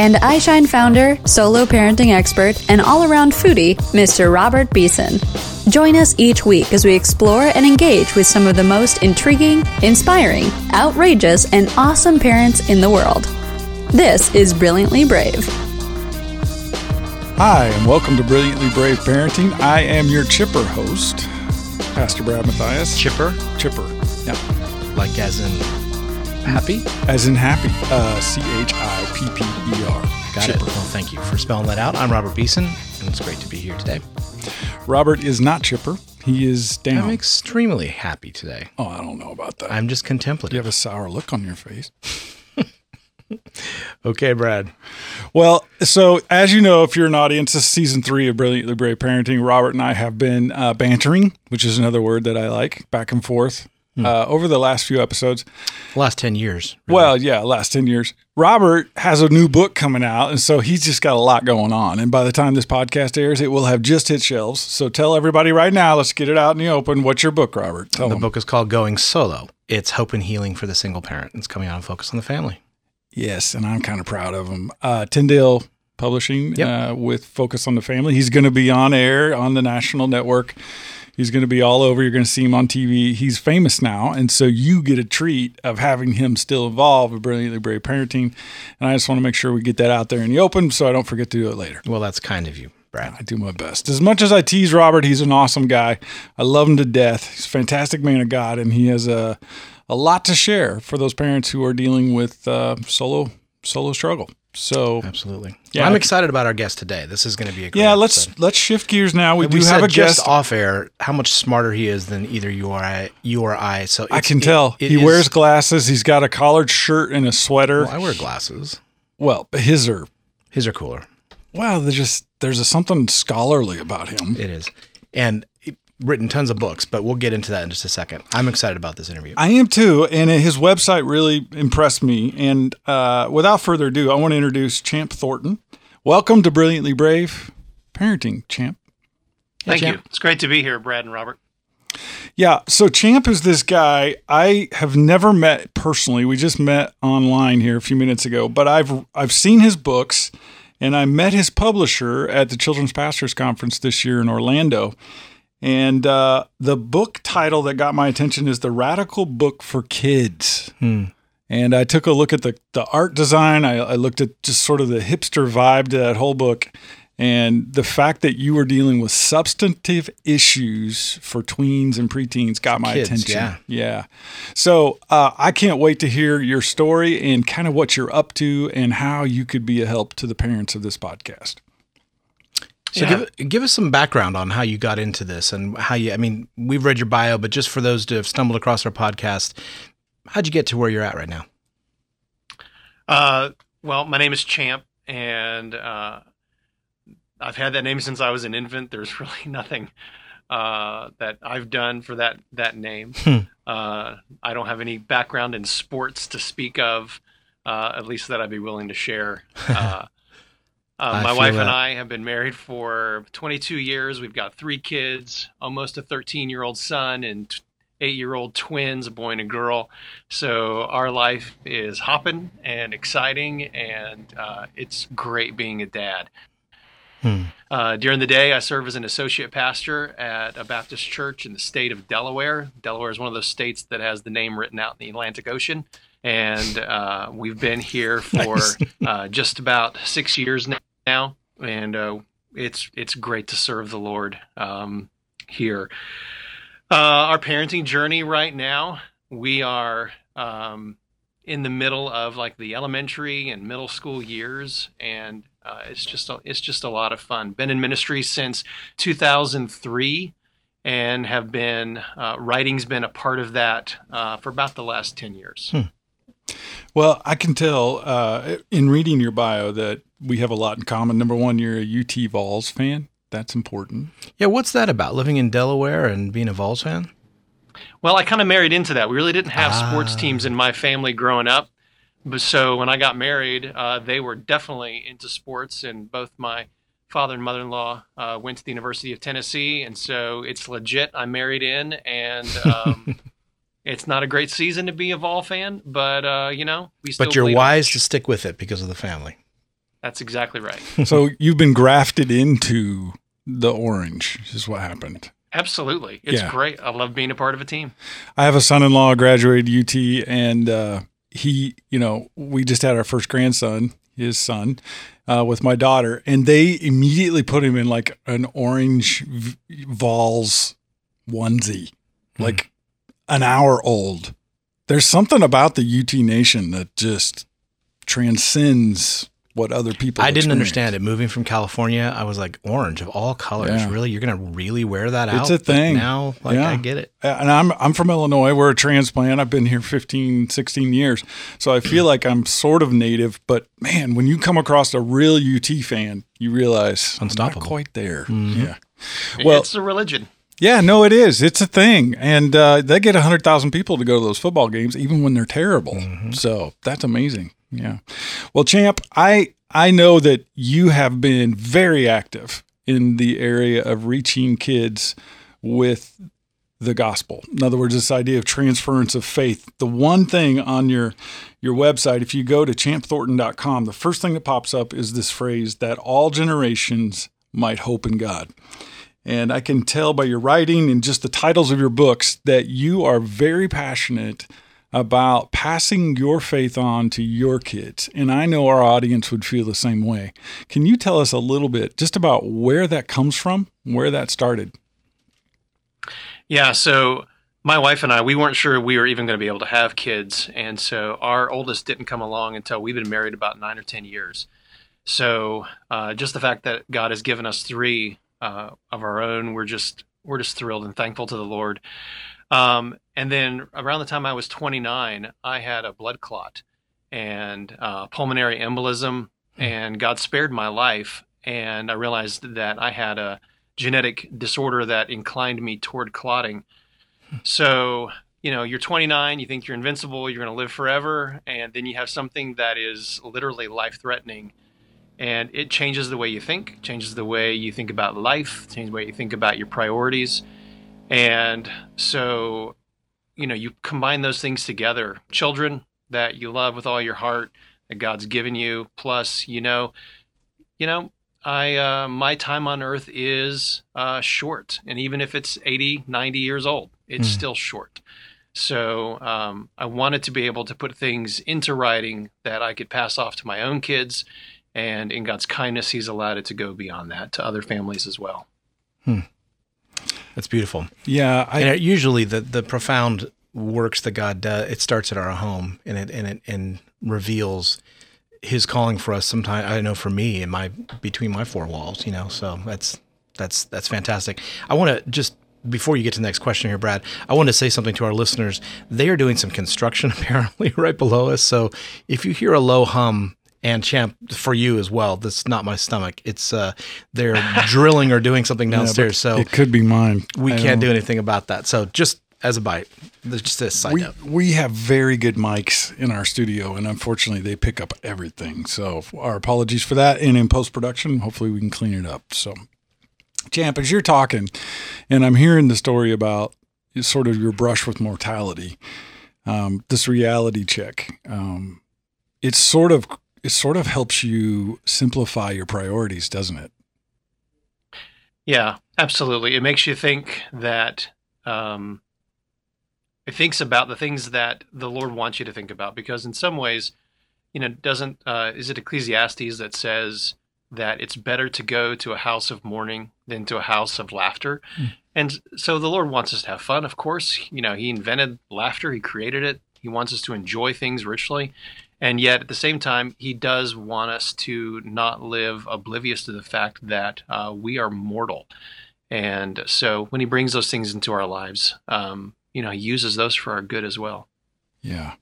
and iShine founder, solo parenting expert, and all around foodie, Mr. Robert Beeson. Join us each week as we explore and engage with some of the most intriguing, inspiring, outrageous, and awesome parents in the world. This is Brilliantly Brave. Hi, and welcome to Brilliantly Brave Parenting. I am your chipper host, Pastor Brad Matthias. Chipper, Chipper. Yeah. like as in happy. As in happy. Uh, C H I P P E R. Got Chipper. it. Well, thank you for spelling that out. I'm Robert Beeson, and it's great to be here today. Robert is not chipper. He is down. I'm extremely happy today. oh, I don't know about that. I'm just contemplative. you have a sour look on your face. Okay, Brad. Well, so as you know, if you're an audience, this is season three of Brilliantly Brave Parenting. Robert and I have been uh, bantering, which is another word that I like, back and forth uh, over the last few episodes. Last ten years. really. Well, yeah, last 10 years. Robert has a new book coming out, and so he's just got a lot going on. And by the time this podcast airs, it will have just hit shelves. So tell everybody right now, let's get it out in the open. What's your book, Robert? Tell the them. book is called Going Solo. It's hope and healing for the single parent. It's coming out and focus on the family. Yes, and I'm kind of proud of him. Uh, Tyndale Publishing Yep. uh, with Focus on the Family. He's going to be on air on the national network. He's going to be all over. You're going to see him on TV. He's famous now. And so you get a treat of having him still involved with Brilliantly Brave Parenting. And I just want to make sure we get that out there in the open so I don't forget to do it later. Well, that's kind of you, Brad. I do my best. As much as I tease Robert, he's an awesome guy. I love him to death. He's a fantastic man of God, and he has a a lot to share for those parents who are dealing with uh, solo solo struggle. So Absolutely. Yeah. Well, I'm excited about our guest today. This is going to be a great yeah, let's episode. let's shift gears now. We do we have a guest. off air how much smarter he is than either you or I. You or I. So I can it- tell. it he is- wears glasses. He's got a collared shirt and a sweater. Well, I wear glasses. Well, his are His are cooler. well. There's just there's a something scholarly about him. It is. And it- written tons of books, but we'll get into that in just a second. I'm excited about this interview. I am too, and his website really impressed me. And uh, without further ado, I want to introduce Champ Thornton. Welcome to Brilliantly Brave Parenting, Champ. Thank Champ. you. It's great to be here, Brad and Robert. Yeah, so Champ is this guy I have never met personally. We just met online here a few minutes ago, but I've I've seen his books and I met his publisher at the Children's Pastors Conference this year in Orlando. And uh, the book title that got my attention is The Radical Book for Kids. Hmm. And I took a look at the, the art design. I, I looked at just sort of the hipster vibe to that whole book. And the fact that you were dealing with substantive issues for tweens and preteens got my kids, attention. yeah. Yeah. So uh, I can't wait to hear your story and kind of what you're up to and how you could be a help to the parents of this podcast. So Yeah. give give us some background on how you got into this and how you. I mean, we've read your bio, but just for those to have stumbled across our podcast, how'd you get to where you're at right now? Uh, well, my name is Champ, and uh, I've had that name since I was an infant. There's really nothing uh, that I've done for that that name. Hmm. Uh, I don't have any background in sports to speak of, uh, at least that I'd be willing to share. Uh, uh, my wife that. and I have been married for 22 years. We've got three kids, almost a 13 year old son, and eight year old twins, a boy and a girl. So our life is hopping and exciting, and uh, it's great being a dad. Hmm. Uh, during the day, I serve as an associate pastor at a Baptist church in the state of Delaware. Delaware is one of those states that has the name written out in the Atlantic Ocean. And uh, we've been here for Nice. uh, just about six years now. And uh, it's, it's great to serve the Lord um, here. Uh, our parenting journey right now, we are um, in the middle of like the elementary and middle school years, and uh, it's just a, it's just a lot of fun. Been in ministry since 2003, and have been uh, writing's been a part of that uh, for about the last 10 years. Hmm. Well, I can tell uh, in reading your bio that we have a lot in common. Number one, you're a UT Vols fan. That's important. Yeah, what's that about? Living in Delaware and being a Vols fan? Well, I kind of married into that. We really didn't have Ah. sports teams in my family growing up. But so when I got married, uh, they were definitely into sports, and both my father and mother-in-law uh, went to the University of Tennessee, and so it's legit. I married in, and um, it's not a great season to be a Vol fan, but uh, you know we still. But you're believe- wise to stick with it because of the family. That's exactly right. so you've been grafted into the orange, is what happened. Absolutely, it's Yeah. great. I love being a part of a team. I have a son-in-law graduated UT, and uh, he, you know, we just had our first grandson, his son, uh, with my daughter, and they immediately put him in like an orange v- Vols onesie, like an hour old. There's something about the UT Nation that just transcends what other people. I didn't experience. understand it. Moving from California, I was like, orange of all colors. Yeah. Really? You're going to really wear that out? It's a But thing. now, like, Yeah. I get it. and I'm I'm from Illinois. We're a transplant. I've been here 15, 16 years. So I feel like I'm sort of native, but man, when you come across a real UT fan, you realize I'm Unstoppable. not quite there. Mhm. Yeah. Well, it's a religion. Yeah, no, it is. It's a thing, and uh, they get hundred thousand people to go to those football games, even when they're terrible. So that's amazing. Yeah. Well, champ, I I know that you have been very active in the area of reaching kids with the gospel. In other words, this idea of transference of faith. The one thing on your your website, if you go to champthornton.com, the first thing that pops up is this phrase that all generations might hope in God. And I can tell by your writing and just the titles of your books that you are very passionate about passing your faith on to your kids. And I know our audience would feel the same way. Can you tell us a little bit just about where that comes from, where that started? Yeah, so my wife and I, we weren't sure we were even going to be able to have kids. And so our oldest didn't come along until we've been married about nine or 10 years. So uh, just the fact that God has given us three uh, of our own, we're just, we're just thrilled and thankful to the Lord. Um, and then around the time I was 29, I had a blood clot and uh, pulmonary embolism, and God spared my life. And I realized that I had a genetic disorder that inclined me toward clotting. So, you know, you're 29, you think you're invincible, you're going to live forever, and then you have something that is literally life threatening. And it changes the way you think, changes the way you think about life, changes the way you think about your priorities. And so, you know, you combine those things together children that you love with all your heart, that God's given you, plus, you know, you know, I uh, my time on earth is uh, short, and even if it's 80, 90 years old, it's Hmm. still short. So um, I wanted to be able to put things into writing that I could pass off to my own kids, and in God's kindness, He's allowed it to go beyond that to other families as well. Hmm. That's beautiful. Yeah, I, and usually the the profound works that God does, it starts at our home and it and it and reveals his calling for us sometimes I know for me in my between my four walls, you know. So that's that's that's fantastic. I want to just before you get to the next question here, Brad, I want to say something to our listeners. They are doing some construction apparently right below us. So if you hear a low hum and champ for you as well, that's not my stomach. It's uh they're drilling or doing something yeah, downstairs. so it could be mine. we I can't don't- do anything about that. So just as a bite, just a side we, note. we have very good mics in our studio, and unfortunately, they pick up everything. So, our apologies for that. And in post production, hopefully, we can clean it up. So, Champ, as you're talking, and I'm hearing the story about sort of your brush with mortality, um, this reality check, um, it's sort of it sort of helps you simplify your priorities, doesn't it? Yeah, absolutely. It makes you think that um, it thinks about the things that the Lord wants you to think about, because in some ways, you know, doesn't uh, is it Ecclesiastes that says that it's better to go to a house of mourning than to a house of laughter, and so the Lord wants us to have fun. Of course, you know, He invented laughter, He created it. He wants us to enjoy things richly. And yet, at the same time, he does want us to not live oblivious to the fact that uh, we are mortal. And so, when he brings those things into our lives, um, you know, he uses those for our good as well. Yeah.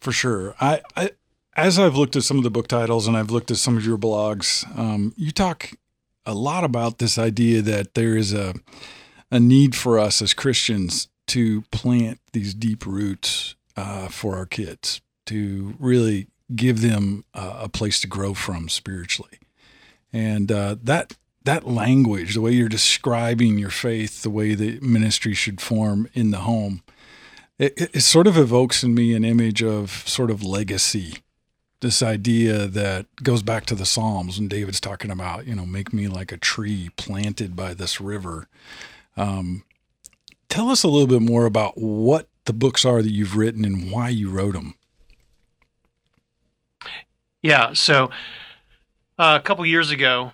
For sure. I, I as I've looked at some of the book titles and I've looked at some of your blogs, um, you talk a lot about this idea that there is a a need for us as Christians to plant these deep roots uh, for our kids, to really give them uh, a place to grow from spiritually, and uh, that that language, the way you're describing your faith, the way the ministry should form in the home, it, it sort of evokes in me an image of sort of legacy. This idea that goes back to the Psalms when David's talking about, you know, make me like a tree planted by this river. Um, tell us a little bit more about what the books are that you've written and why you wrote them. Yeah. So uh, a couple years ago,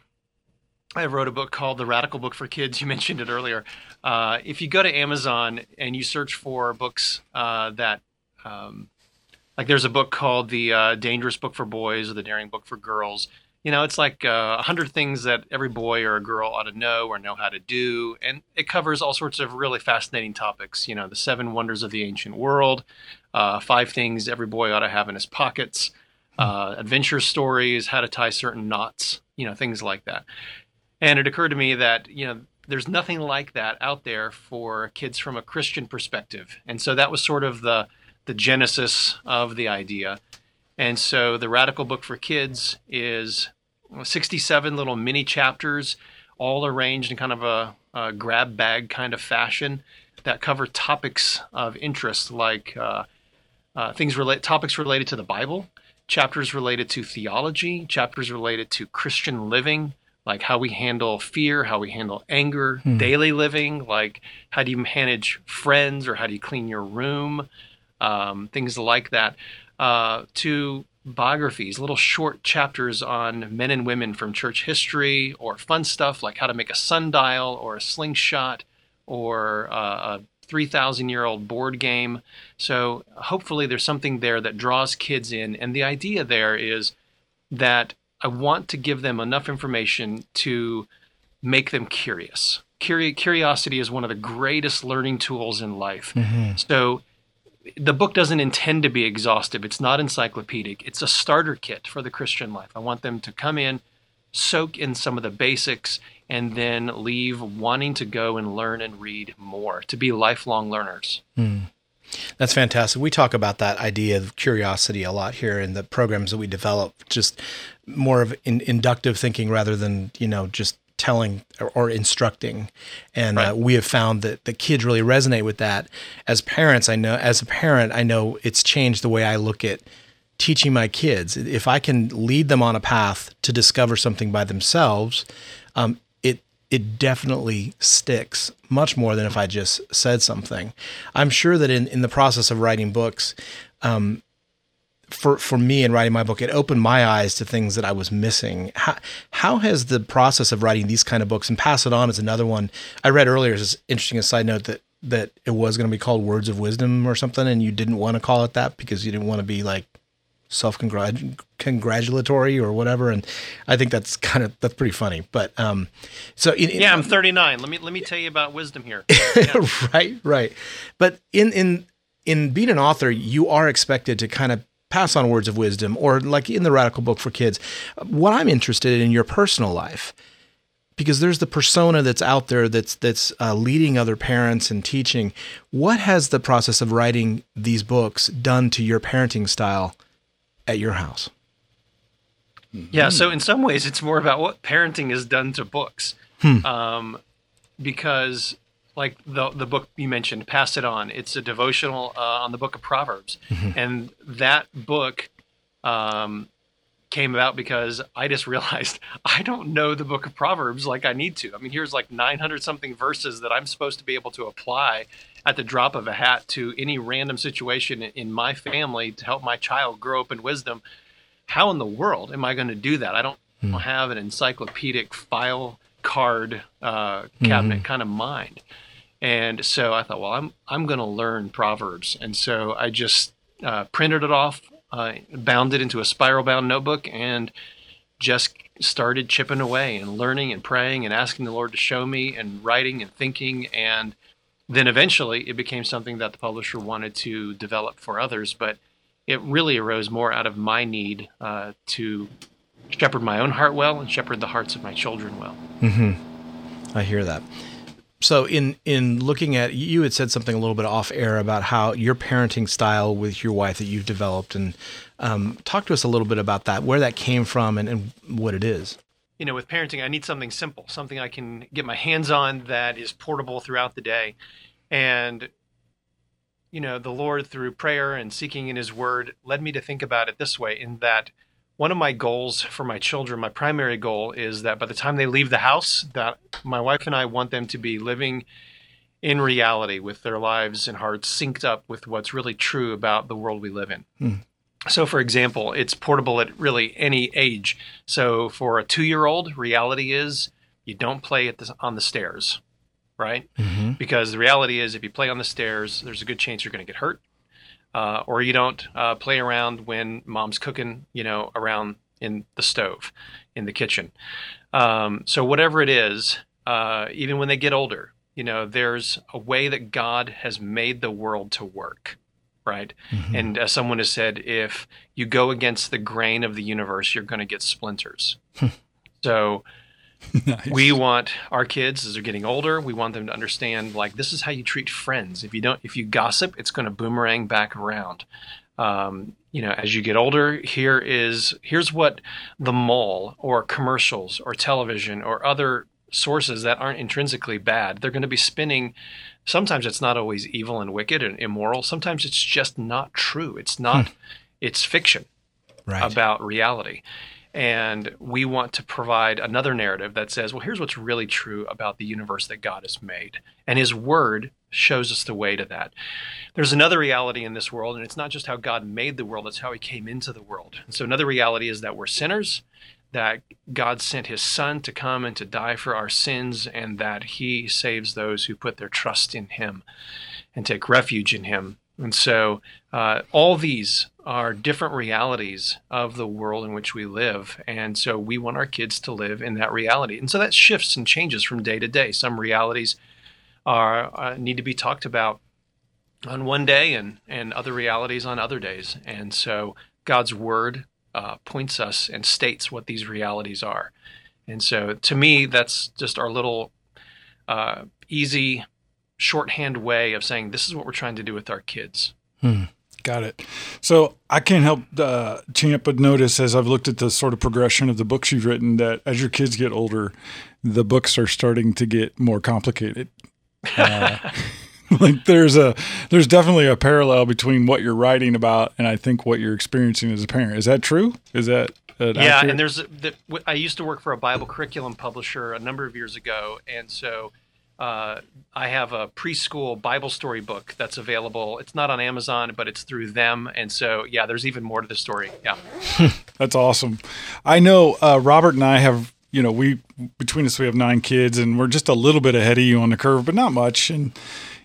I wrote a book called The Radical Book for Kids. You mentioned it earlier. Uh, if you go to Amazon and you search for books uh, that, um, like, there's a book called The uh, Dangerous Book for Boys or The Daring Book for Girls. You know, it's like uh, a hundred things that every boy or a girl ought to know or know how to do, and it covers all sorts of really fascinating topics. You know, the seven wonders of the ancient world, uh, five things every boy ought to have in his pockets, adventure stories, how to tie certain knots, you know, things like that. And it occurred to me that, you know, there's nothing like that out there for kids from a Christian perspective. And so that was sort of the the genesis of the idea. And so the Radical Book for Kids is 67 little mini chapters, all arranged in kind of a, a grab bag kind of fashion that cover topics of interest like uh, uh, things relate topics related to the Bible, chapters related to theology, chapters related to Christian living, like how we handle fear, how we handle anger, hmm. daily living, like how do you manage friends or how do you clean your room, um, things like that, uh, to biographies, little short chapters on men and women from church history or fun stuff like how to make a sundial or a slingshot or uh, a 3,000 year old board game. So hopefully there's something there that draws kids in. And the idea there is that I want to give them enough information to make them curious. Curiosity is one of the greatest learning tools in life. Mm-hmm. So the book doesn't intend to be exhaustive. It's not encyclopedic. It's a starter kit for the Christian life. I want them to come in, soak in some of the basics, and then leave wanting to go and learn and read more, to be lifelong learners. Mm. That's fantastic. We talk about that idea of curiosity a lot here in the programs that we develop, just more of in, inductive thinking rather than, you know, just telling or, or instructing. And right. uh, we have found that the kids really resonate with that. As parents, I know, as a parent, I know it's changed the way I look at teaching my kids. If I can lead them on a path to discover something by themselves, um, it definitely sticks much more than if I just said something. I'm sure that in, in the process of writing books, um, for, for me in writing my book, it opened my eyes to things that I was missing. How, how has the process of writing these kind of books and pass it on is another one I read earlier is interesting a side note that that it was going to be called Words of Wisdom or something, and you didn't want to call it that because you didn't want to be like self congratulatory or whatever. And I think that's kind of that's pretty funny. But um, so in, in, yeah, I'm 39. Let me let me tell you about wisdom here. Yeah. right, right. But in in in being an author, you are expected to kind of pass on words of wisdom, or like in the Radical Book for Kids. What I'm interested in your personal life. Because there's the persona that's out there that's that's uh, leading other parents and teaching. What has the process of writing these books done to your parenting style at your house? Yeah, so in some ways, it's more about what parenting has done to books, hmm. um, because like the the book you mentioned, "Pass It On," it's a devotional uh, on the Book of Proverbs, mm-hmm. and that book um, came about because I just realized I don't know the Book of Proverbs like I need to. I mean, here's like 900 something verses that I'm supposed to be able to apply at the drop of a hat to any random situation in my family to help my child grow up in wisdom. How in the world am I going to do that? I don't mm. have an encyclopedic file card uh, cabinet mm. kind of mind. And so I thought, well, I'm I'm going to learn Proverbs, and so I just uh, printed it off, uh, bound it into a spiral bound notebook, and just started chipping away and learning and praying and asking the Lord to show me and writing and thinking and then eventually it became something that the publisher wanted to develop for others. But it really arose more out of my need uh, to shepherd my own heart well and shepherd the hearts of my children well. I hear that. So in in looking at you had said something a little bit off air about how your parenting style with your wife that you've developed and um, talk to us a little bit about that, where that came from and, and what it is. You know, with parenting, I need something simple, something I can get my hands on that is portable throughout the day. And you know, the Lord through prayer and seeking in his word led me to think about it this way in that one of my goals for my children, my primary goal is that by the time they leave the house, that my wife and I want them to be living in reality with their lives and hearts synced up with what's really true about the world we live in. Hmm. So, for example, it's portable at really any age. So, for a two year old, reality is you don't play at the, on the stairs, right? Mm-hmm. Because the reality is, if you play on the stairs, there's a good chance you're going to get hurt uh, or you don't uh, play around when mom's cooking, you know, around in the stove, in the kitchen. Um, so whatever it is, uh, even when they get older, you know, there's a way that God has made the world to work, right? Mm-hmm. And as someone has said, if you go against the grain of the universe, you're going to get splinters. so Nice. we want our kids as they're getting older we want them to understand like this is how you treat friends if you don't if you gossip it's going to boomerang back around um, you know as you get older here is here's what the mall or commercials or television or other sources that aren't intrinsically bad they're going to be spinning sometimes it's not always evil and wicked and immoral sometimes it's just not true it's not it's fiction Right. about reality. And we want to provide another narrative that says, well, here's what's really true about the universe that God has made. And His Word shows us the way to that. There's another reality in this world, and it's not just how God made the world, it's how He came into the world. And so another reality is that we're sinners, that God sent His Son to come and to die for our sins, and that He saves those who put their trust in Him and take refuge in Him. And so uh, all these are different realities of the world in which we live. And so we want our kids to live in that reality. And so that shifts and changes from day to day. Some realities are uh, need to be talked about on one day and, and other realities on other days. And so God's word uh, points us and states what these realities are. And so to me, that's just our little uh, easy shorthand way of saying this is what we're trying to do with our kids. Hmm. Got it. So I can't help uh, Champ but notice as I've looked at the sort of progression of the books you've written that as your kids get older, the books are starting to get more complicated. Uh, like there's a there's definitely a parallel between what you're writing about and I think what you're experiencing as a parent. Is that true? Is that an yeah accurate- and there's the, i used to work for a bible curriculum publisher a number of years ago and so uh, i have a preschool bible story book that's available it's not on amazon but it's through them and so yeah there's even more to the story yeah That's awesome. I know uh, Robert and I have, you know, we between us we have nine kids, and we're just a little bit ahead of you on the curve, but not much. And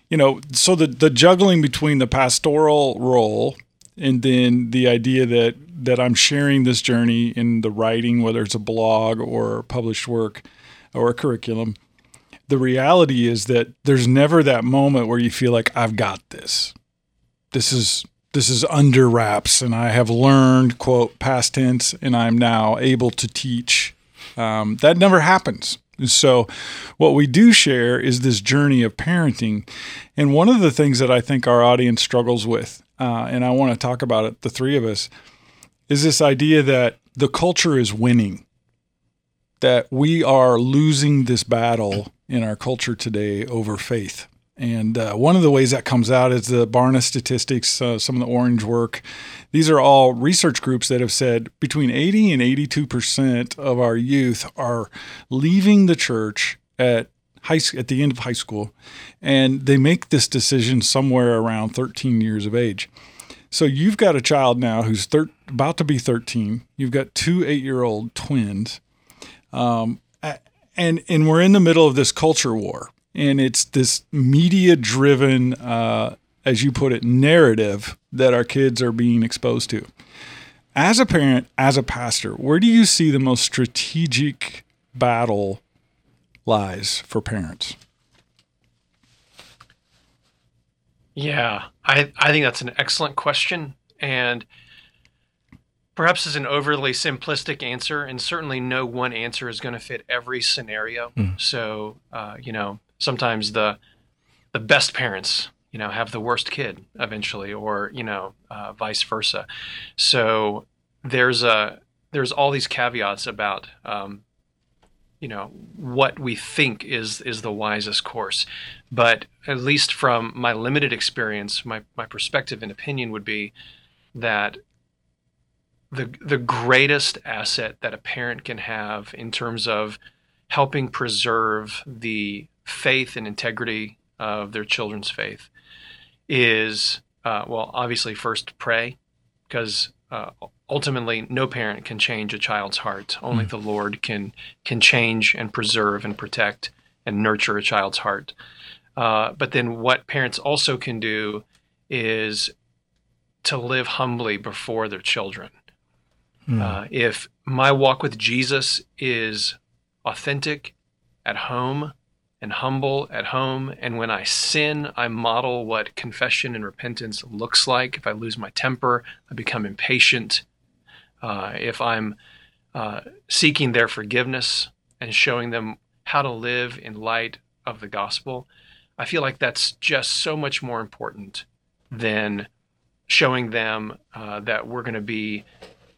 you know, so the the juggling between the pastoral role and then the idea that that I'm sharing this journey in the writing, whether it's a blog or published work or a curriculum. The reality is that there's never that moment where you feel like I've got this. This is this is under wraps and I have learned, quote, past tense, and I'm now able to teach. Um, that never happens. And so, what we do share is this journey of parenting. And one of the things that I think our audience struggles with, uh, and I want to talk about it, the three of us, is this idea that the culture is winning, that we are losing this battle in our culture today over faith. And uh, one of the ways that comes out is the Barna statistics, uh, some of the Orange work. These are all research groups that have said between 80 and 82 percent of our youth are leaving the church at high at the end of high school, and they make this decision somewhere around 13 years of age. So you've got a child now who's thir- about to be 13. You've got two eight-year-old twins, um, and and we're in the middle of this culture war and it's this media driven uh, as you put it narrative that our kids are being exposed to as a parent as a pastor where do you see the most strategic battle lies for parents Yeah, I, I think that's an excellent question. And perhaps is an overly simplistic answer, and certainly no one answer is going to fit every scenario. Mm. So, uh, you know, sometimes the the best parents, you know, have the worst kid eventually, or you know, uh, vice versa. So there's a there's all these caveats about um, you know what we think is is the wisest course but at least from my limited experience my my perspective and opinion would be that the the greatest asset that a parent can have in terms of helping preserve the faith and integrity of their children's faith is uh, well obviously first pray because uh, ultimately no parent can change a child's heart. Only the lord can can change and preserve and protect and nurture a child's heart. Uh, but then what parents also can do is to live humbly before their children uh, if my walk with jesus is authentic at home and humble at home. And when I sin, I model what confession and repentance looks like. If I lose my temper, I become impatient. Uh, if I'm uh, seeking their forgiveness and showing them how to live in light of the gospel, I feel like that's just so much more important than showing them uh, that we're going to be,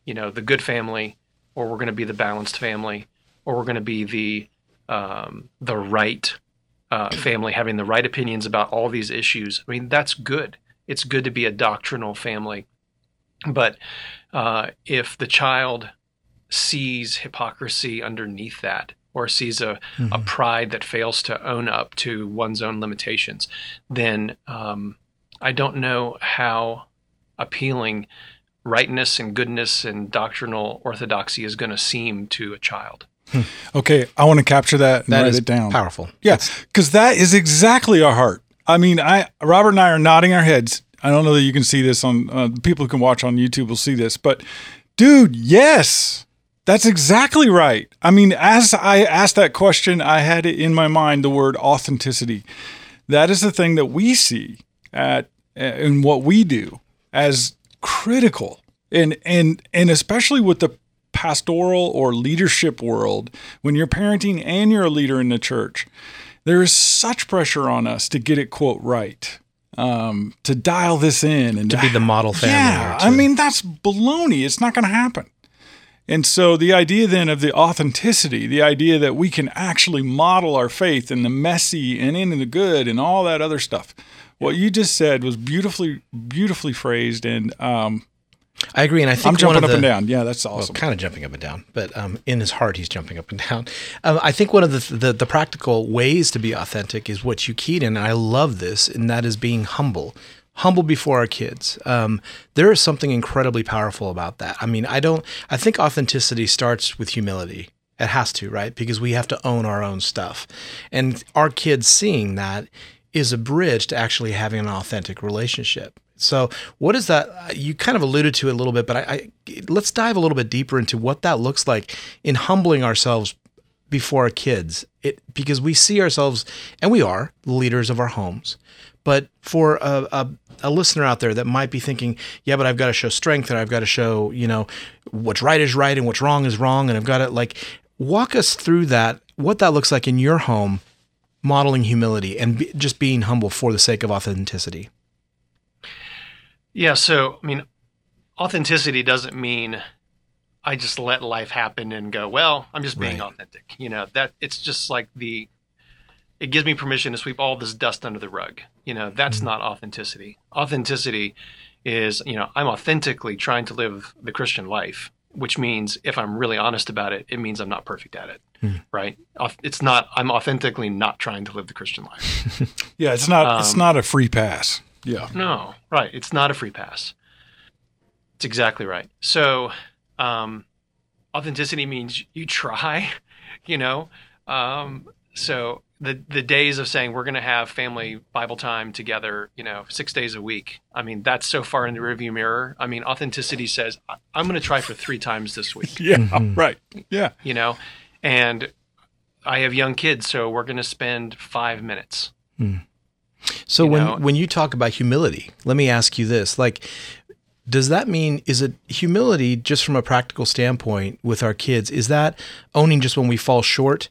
you know, the good family, or we're going to be the balanced family, or we're going to be the um, the right uh, family having the right opinions about all these issues. I mean, that's good. It's good to be a doctrinal family. But uh, if the child sees hypocrisy underneath that, or sees a, a pride that fails to own up to one's own limitations, then um, I don't know how appealing rightness and goodness and doctrinal orthodoxy is going to seem to a child. Okay, I want to capture that and That write is it down. powerful. Yeah, because that is exactly our heart. I mean, I Robert and I are nodding our heads. I don't know that you can see this on uh, people who can watch on YouTube will see this, but dude, yes, that's exactly right. I mean, as I asked that question, I had it in my mind the word authenticity. That is the thing that we see at in what we do as critical, and and and especially with the pastoral or leadership world, when you're parenting and you're a leader in the church, there is such pressure on us to get it quote right, um, to dial this in and To be the model family. Yeah, I mean that's baloney. It's not going to happen. And so the idea then of the authenticity, the idea that we can actually model our faith in the messy and in the good and all that other stuff. What you just said was beautifully, beautifully phrased, and um, I agree, and I think I'm one jumping of up and down. Yeah, that's well, awesome. kind of jumping up and down, but um, in his heart, he's jumping up and down. Um, I think one of the, the the practical ways to be authentic is what you keyed in. And I love this, and that is being humble. Humble before our kids. Um, there is something incredibly powerful about that. I mean, I don't. I think authenticity starts with humility. It has to, right? Because we have to own our own stuff, and our kids seeing that is a bridge to actually having an authentic relationship. So, what is that? Uh, you kind of alluded to it a little bit, but I, I let's dive a little bit deeper into what that looks like in humbling ourselves before our kids. It because we see ourselves, and we are the leaders of our homes. But for a, a, a listener out there that might be thinking, yeah, but I've got to show strength, and I've got to show, you know, what's right is right and what's wrong is wrong, and I've got to like walk us through that, what that looks like in your home, modeling humility and be, just being humble for the sake of authenticity. Yeah, so I mean, authenticity doesn't mean I just let life happen and go, well, I'm just being Right. authentic. You know, that it's just like the it gives me permission to sweep all this dust under the rug. You know, that's mm-hmm. not authenticity. Authenticity is, you know, I'm authentically trying to live the Christian life, which means if I'm really honest about it, it means I'm not perfect at it. Right? It's not I'm authentically not trying to live the Christian life. yeah, it's not. it's Um, not a free pass. Yeah. No, right. It's not a free pass. It's exactly right. So, um, authenticity means you try, you know. Um, so the the days of saying we're going to have family Bible time together, you know, six days a week. I mean, that's so far in the rearview mirror. I mean, authenticity says I- I'm going to try for three times this week Yeah. Mm-hmm. Right. Yeah. you know and i have young kids so we're going to spend five minutes hmm. So You when know- when you talk about humility, let me ask you this: like does that mean is it humility just from a practical standpoint with our kids? Is that owning just when we fall short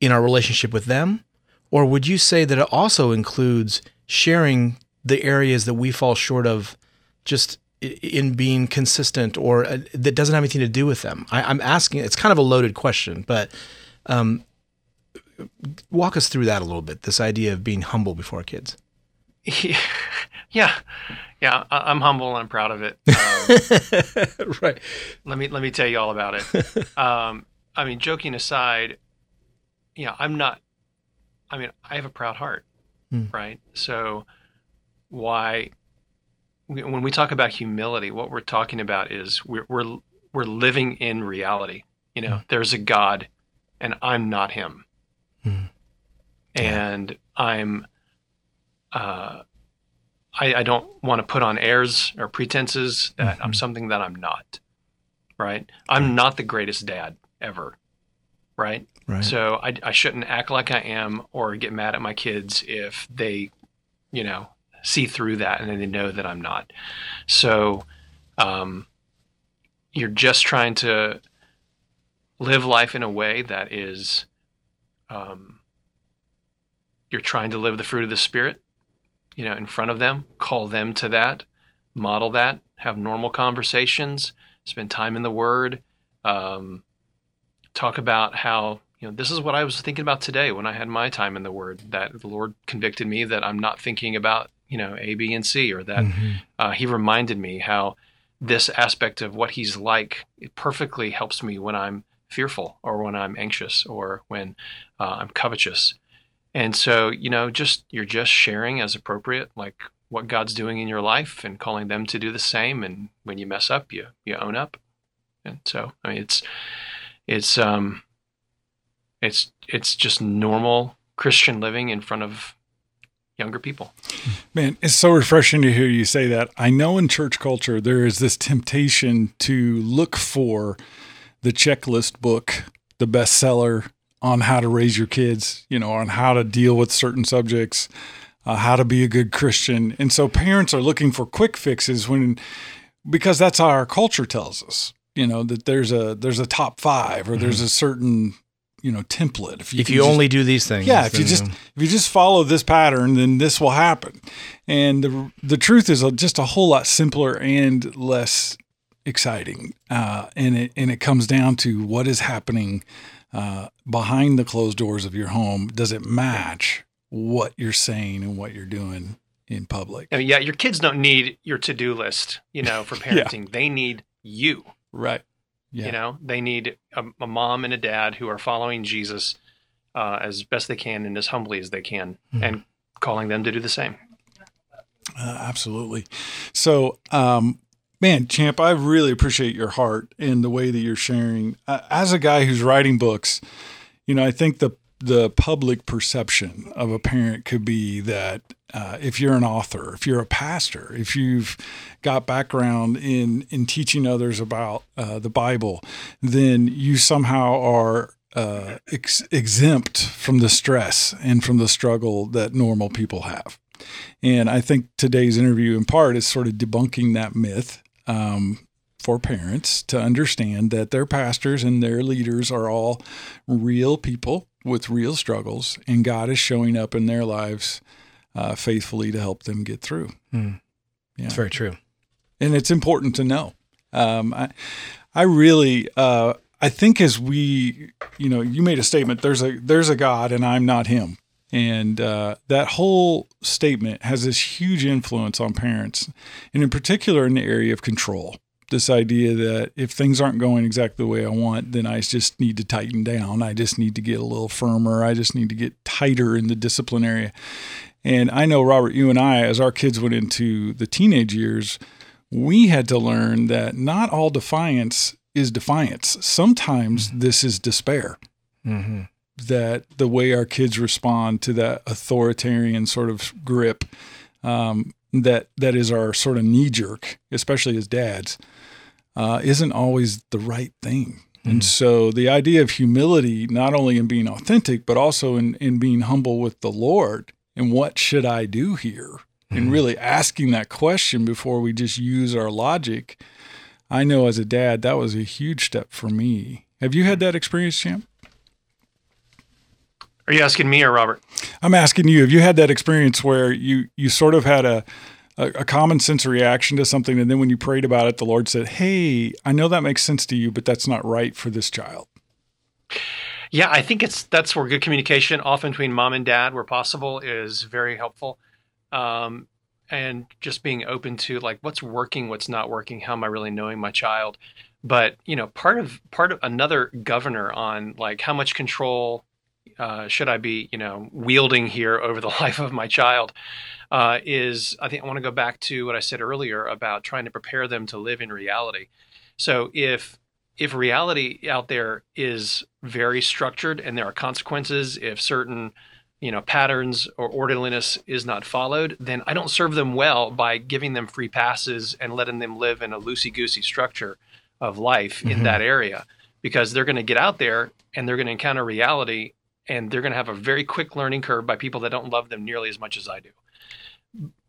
in our relationship with them? Or would you say that it also includes sharing the areas that we fall short of just in being consistent or uh, that doesn't have anything to do with them? I, am asking, it's kind of a loaded question, but um, walk us through that a little bit this idea of being humble before kids. Yeah, yeah, I'm humble and I'm proud of it. Um, right. Let me let me tell you all about it. Um, I mean, joking aside, you know, I'm not. I mean, I have a proud heart, hmm. right? So, why when we talk about humility, what we're talking about is we're we're we're living in reality. You know, mm. there's a God, and I'm not Him, mm. and I'm. Uh, I, I don't want to put on airs or pretenses that mm-hmm. I'm something that I'm not. Right? I'm not the greatest dad ever. Right? Right. So I, I shouldn't act like I am or get mad at my kids if they, you know, see through that and then they know that I'm not. So um, you're just trying to live life in a way that is um, you're trying to live the fruit of the spirit you know in front of them call them to that model that have normal conversations spend time in the word um, talk about how you know, this is what I was thinking about today when I had my time in the Word. That the Lord convicted me that I'm not thinking about, you know, A, B, and C, or that mm-hmm. uh, He reminded me how this aspect of what He's like it perfectly helps me when I'm fearful, or when I'm anxious, or when uh, I'm covetous. And so, you know, just you're just sharing as appropriate, like what God's doing in your life, and calling them to do the same. And when you mess up, you you own up. And so, I mean, it's it's um it's it's just normal Christian living in front of younger people. Man, it's so refreshing to hear you say that. I know in church culture there is this temptation to look for the checklist book, the bestseller on how to raise your kids, you know, on how to deal with certain subjects, uh, how to be a good Christian. And so parents are looking for quick fixes when because that's how our culture tells us, you know, that there's a there's a top 5 or mm-hmm. there's a certain you know template. If you, if you just, only do these things, yeah. If you just if you just follow this pattern, then this will happen. And the the truth is just a whole lot simpler and less exciting. Uh, and it and it comes down to what is happening uh, behind the closed doors of your home. Does it match what you're saying and what you're doing in public? I mean, yeah, your kids don't need your to do list, you know, for parenting. yeah. They need you. Right. Yeah. You know, they need a, a, mom and a dad who are following Jesus uh, as best they can and as humbly as they can, mm-hmm. and calling them to do the same. Uh, absolutely. So, um, man, Champ, I really appreciate your heart and the way that you're sharing. Uh, as a guy who's writing books, you know, I think the the public perception of a parent could be that uh, if you're an author, if you're a pastor, if you've got background in in teaching others about uh, the Bible, then you somehow are uh, ex- exempt from the stress and from the struggle that normal people have. And I think today's interview, in part, is sort of debunking that myth. Um, for parents to understand that their pastors and their leaders are all real people with real struggles, and God is showing up in their lives uh, faithfully to help them get through. Mm. Yeah. It's very true, and it's important to know. Um, I, I really, uh, I think as we, you know, you made a statement. There's a there's a God, and I'm not Him. And uh, that whole statement has this huge influence on parents, and in particular in the area of control this idea that if things aren't going exactly the way I want, then I just need to tighten down. I just need to get a little firmer. I just need to get tighter in the discipline area. And I know, Robert, you and I, as our kids went into the teenage years, we had to learn that not all defiance is defiance. Sometimes mm-hmm. this is despair. Mm-hmm. That the way our kids respond to that authoritarian sort of grip um, that that is our sort of knee jerk, especially as dads, uh, isn't always the right thing. Mm. And so the idea of humility, not only in being authentic, but also in, in being humble with the Lord and what should I do here? and really asking that question before we just use our logic. I know as a dad, that was a huge step for me. Have you had that experience, Champ? Are you asking me or Robert? I'm asking you. Have you had that experience where you you sort of had a a, a common sense reaction to something, and then when you prayed about it, the Lord said, "Hey, I know that makes sense to you, but that's not right for this child." Yeah, I think it's that's where good communication, often between mom and dad, where possible, is very helpful. Um, and just being open to like what's working, what's not working, how am I really knowing my child? But you know, part of part of another governor on like how much control uh, should I be, you know, wielding here over the life of my child uh, is I think I want to go back to what I said earlier about trying to prepare them to live in reality. So if if reality out there is very structured and there are consequences if certain you know patterns or orderliness is not followed then i don't serve them well by giving them free passes and letting them live in a loosey goosey structure of life mm-hmm. in that area because they're going to get out there and they're going to encounter reality and they're going to have a very quick learning curve by people that don't love them nearly as much as i do.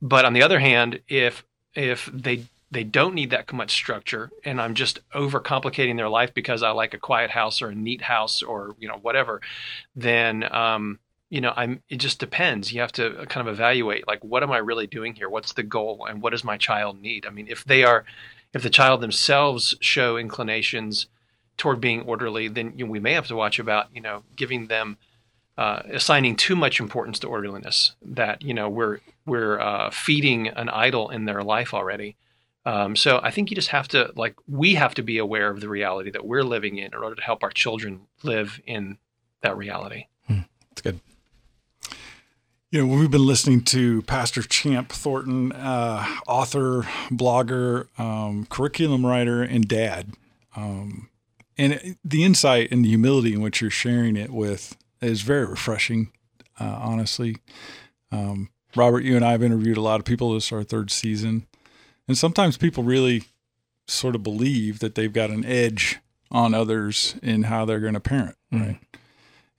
But on the other hand if if they they don't need that much structure and i'm just overcomplicating their life because i like a quiet house or a neat house or you know whatever then um, you know i'm it just depends. You have to kind of evaluate like what am i really doing here? What's the goal and what does my child need? I mean if they are if the child themselves show inclinations toward being orderly then you know, we may have to watch about you know giving them uh, assigning too much importance to orderliness that you know we're we're uh, feeding an idol in their life already um, so I think you just have to like we have to be aware of the reality that we're living in in order to help our children live in that reality. Hmm. That's good. You know, we've been listening to Pastor Champ Thornton, uh, author, blogger, um, curriculum writer, and dad. Um, and the insight and the humility in which you're sharing it with is very refreshing, uh, honestly. Um, Robert, you and I have interviewed a lot of people. This is our third season. And sometimes people really sort of believe that they've got an edge on others in how they're going to parent, mm. right?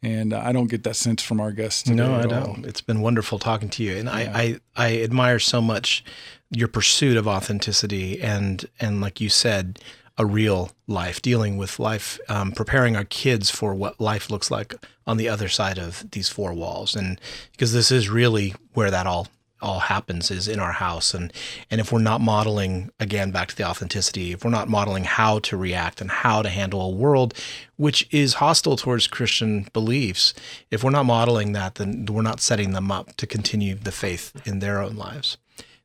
And I don't get that sense from our guests today. No, I don't. It's been wonderful talking to you, and yeah. I, I I admire so much your pursuit of authenticity and and like you said, a real life, dealing with life, um, preparing our kids for what life looks like on the other side of these four walls, and because this is really where that all all happens is in our house. And and if we're not modeling again back to the authenticity if we're not modeling how to react and how to handle a world which is hostile towards christian beliefs if we're not modeling that then we're not setting them up to continue the faith in their own lives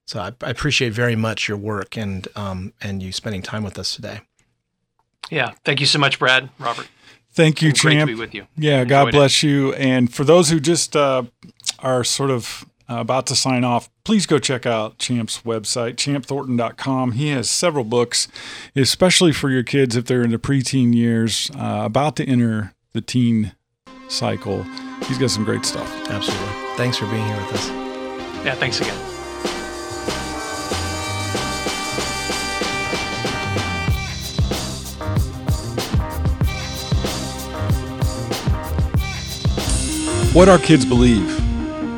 so i, I appreciate very much your work and um, and you spending time with us today yeah thank you so much brad robert Thank you, Champ. Great to be with you. Yeah, Enjoyed God bless it. you. And for those who just uh, are sort of uh, about to sign off, please go check out Champ's website, champthornton.com. He has several books, especially for your kids if they're in the preteen years, uh, about to enter the teen cycle. He's got some great stuff. Absolutely. Thanks for being here with us. Yeah, thanks again. What our kids believe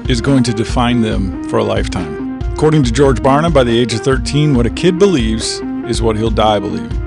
is going to define them for a lifetime. According to George Barna, by the age of 13, what a kid believes is what he'll die believing.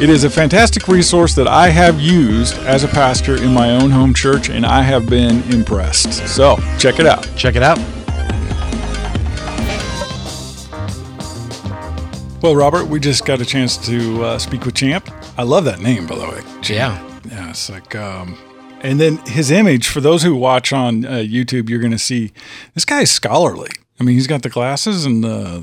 It is a fantastic resource that I have used as a pastor in my own home church, and I have been impressed. So check it out. Check it out. Well, Robert, we just got a chance to uh, speak with Champ. I love that name, by the way. Yeah. Yeah, it's like, um, and then his image. For those who watch on uh, YouTube, you're going to see this guy is scholarly. I mean, he's got the glasses and the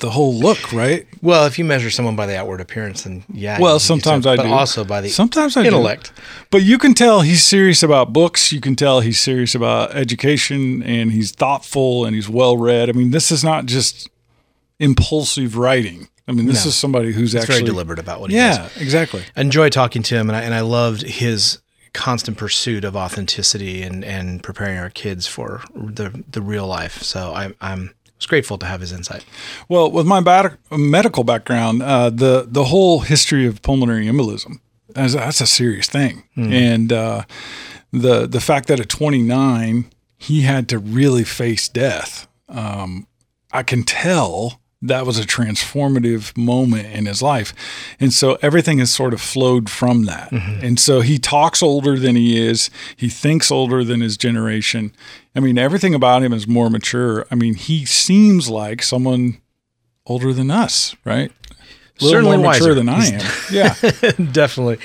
the whole look, right? Well, if you measure someone by the outward appearance, then yeah. Well, sometimes I but do. also by the Sometimes I do. intellect. But you can tell he's serious about books. You can tell he's serious about education, and he's thoughtful and he's well read. I mean, this is not just impulsive writing. I mean, this No. is somebody who's It's actually very deliberate about what he does. Yeah, exactly. I enjoy talking to him, and I, and I loved his constant pursuit of authenticity and, and preparing our kids for the the real life. So I, I'm was grateful to have his insight. Well, with my bat- medical background, uh, the the whole history of pulmonary embolism that's, that's a serious thing, and uh, the the fact that at 29 he had to really face death, um, I can tell that was a transformative moment in his life, and so everything has sort of flowed from that. Mm-hmm. And so he talks older than he is, he thinks older than his generation. I mean, everything about him is more mature. I mean, he seems like someone older than us, right? A little Certainly more mature wiser. than I am. Yeah. Definitely.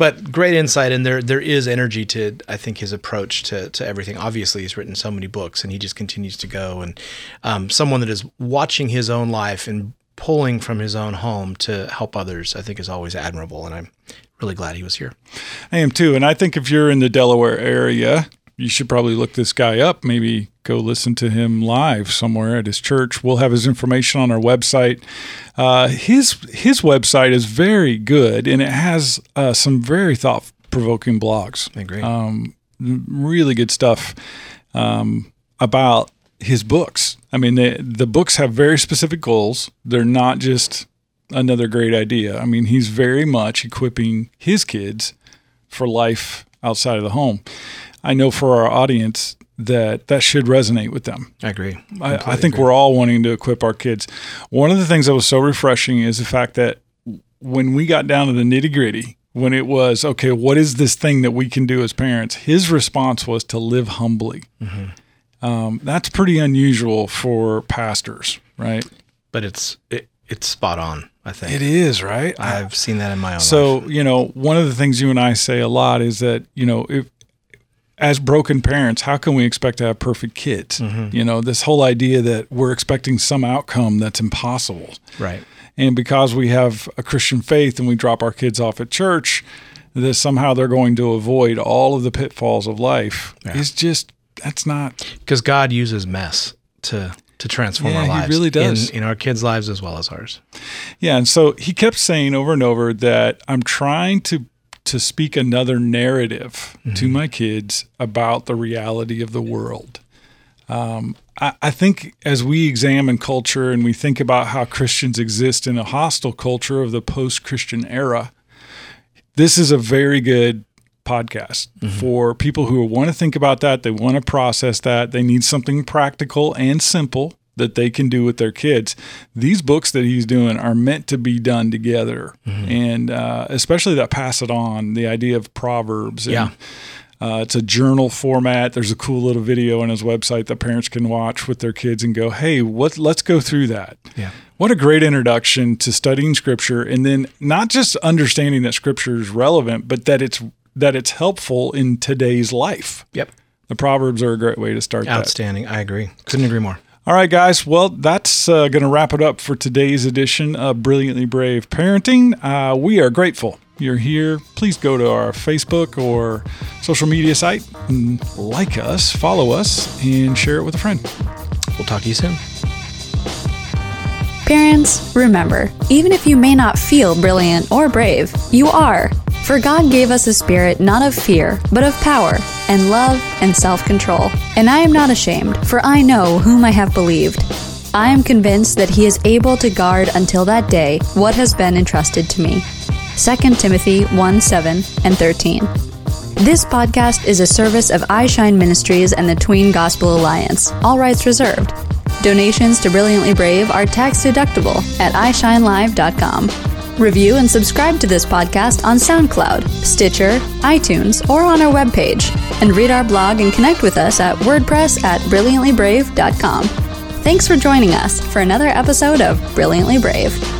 But great insight, and there there is energy to I think his approach to to everything. Obviously, he's written so many books, and he just continues to go. And um, someone that is watching his own life and pulling from his own home to help others, I think, is always admirable. And I'm really glad he was here. I am too. And I think if you're in the Delaware area, you should probably look this guy up. Maybe go listen to him live somewhere at his church. We'll have his information on our website. Uh, his his website is very good, and it has uh, some very thought provoking blogs. I agree. Um, really good stuff um, about his books. I mean, the the books have very specific goals. They're not just another great idea. I mean, he's very much equipping his kids for life outside of the home. I know for our audience that that should resonate with them. I agree. I, I think agree. we're all wanting to equip our kids. One of the things that was so refreshing is the fact that when we got down to the nitty gritty, when it was, okay, what is this thing that we can do as parents? His response was to live humbly. Mm-hmm. Um, that's pretty unusual for pastors, right? but it's it, it's spot on. I think It is, right? I've seen that in my own life. So, you know, one of the things you and I say a lot is that, you know, if as broken parents, how can we expect to have perfect kids? Mm-hmm. You know, this whole idea that we're expecting some outcome that's impossible. Right. And because we have a Christian faith and we drop our kids off at church, that somehow they're going to avoid all of the pitfalls of life is just that's not Because God uses mess to to transform Yeah, our he really does. in, in our kids' lives as well as ours. Yeah, and so he kept saying over and over that I'm trying to to speak another narrative to my kids about the reality of the world. Um, I, I think as we examine culture and we think about how Christians exist in a hostile culture of the post-Christian era, this is a very good podcast for people who want to think about that. They want to process that. They need something practical and simple that they can do with their kids. These books that he's doing are meant to be done together, and uh, especially that pass it on. The idea of proverbs. And, Yeah. Uh, it's a journal format. There's a cool little video on his website that parents can watch with their kids and go, "Hey, what? Let's go through that." Yeah. What a great introduction to studying scripture and then not just understanding that scripture is relevant, but that it's that it's helpful in today's life. Yep. The proverbs are a great way to start that. Outstanding. I agree. Couldn't agree more. All right, guys. Well, that's uh, going to wrap it up for today's edition of Brilliantly Brave Parenting. Uh, we are grateful you're here. Please go to our Facebook or social media site and like us, follow us, and share it with a friend. We'll talk to you soon. Parents, remember, even if you may not feel brilliant or brave, you are. For God gave us a spirit not of fear, but of power, and love, and self control. And I am not ashamed, for I know whom I have believed. I am convinced that He is able to guard until that day what has been entrusted to me. 2 Timothy 1 7 and 13. This podcast is a service of iShine Ministries and the Tween Gospel Alliance, all rights reserved. Donations to Brilliantly Brave are tax deductible at iShineLive.com. Review and subscribe to this podcast on SoundCloud, Stitcher, iTunes, or on our webpage. And read our blog and connect with us at WordPress at BrilliantlyBrave.com. Thanks for joining us for another episode of Brilliantly Brave.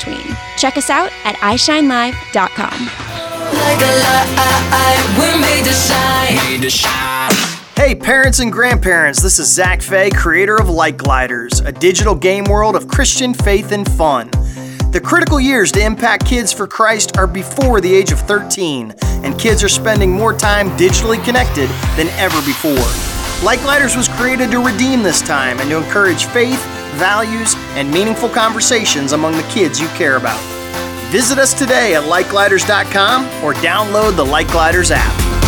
tween. Check us out at iShineLive.com. Like a light, we're made to shine. Made to shine. Hey, parents and grandparents, this is Zach Fay, creator of Light Gliders, a digital game world of Christian faith and fun. The critical years to impact kids for Christ are before the age of 13, and kids are spending more time digitally connected than ever before. Light Gliders was created to redeem this time and to encourage faith, values, and meaningful conversations among the kids you care about. Visit us today at lightgliders.com or download the Light Gliders app.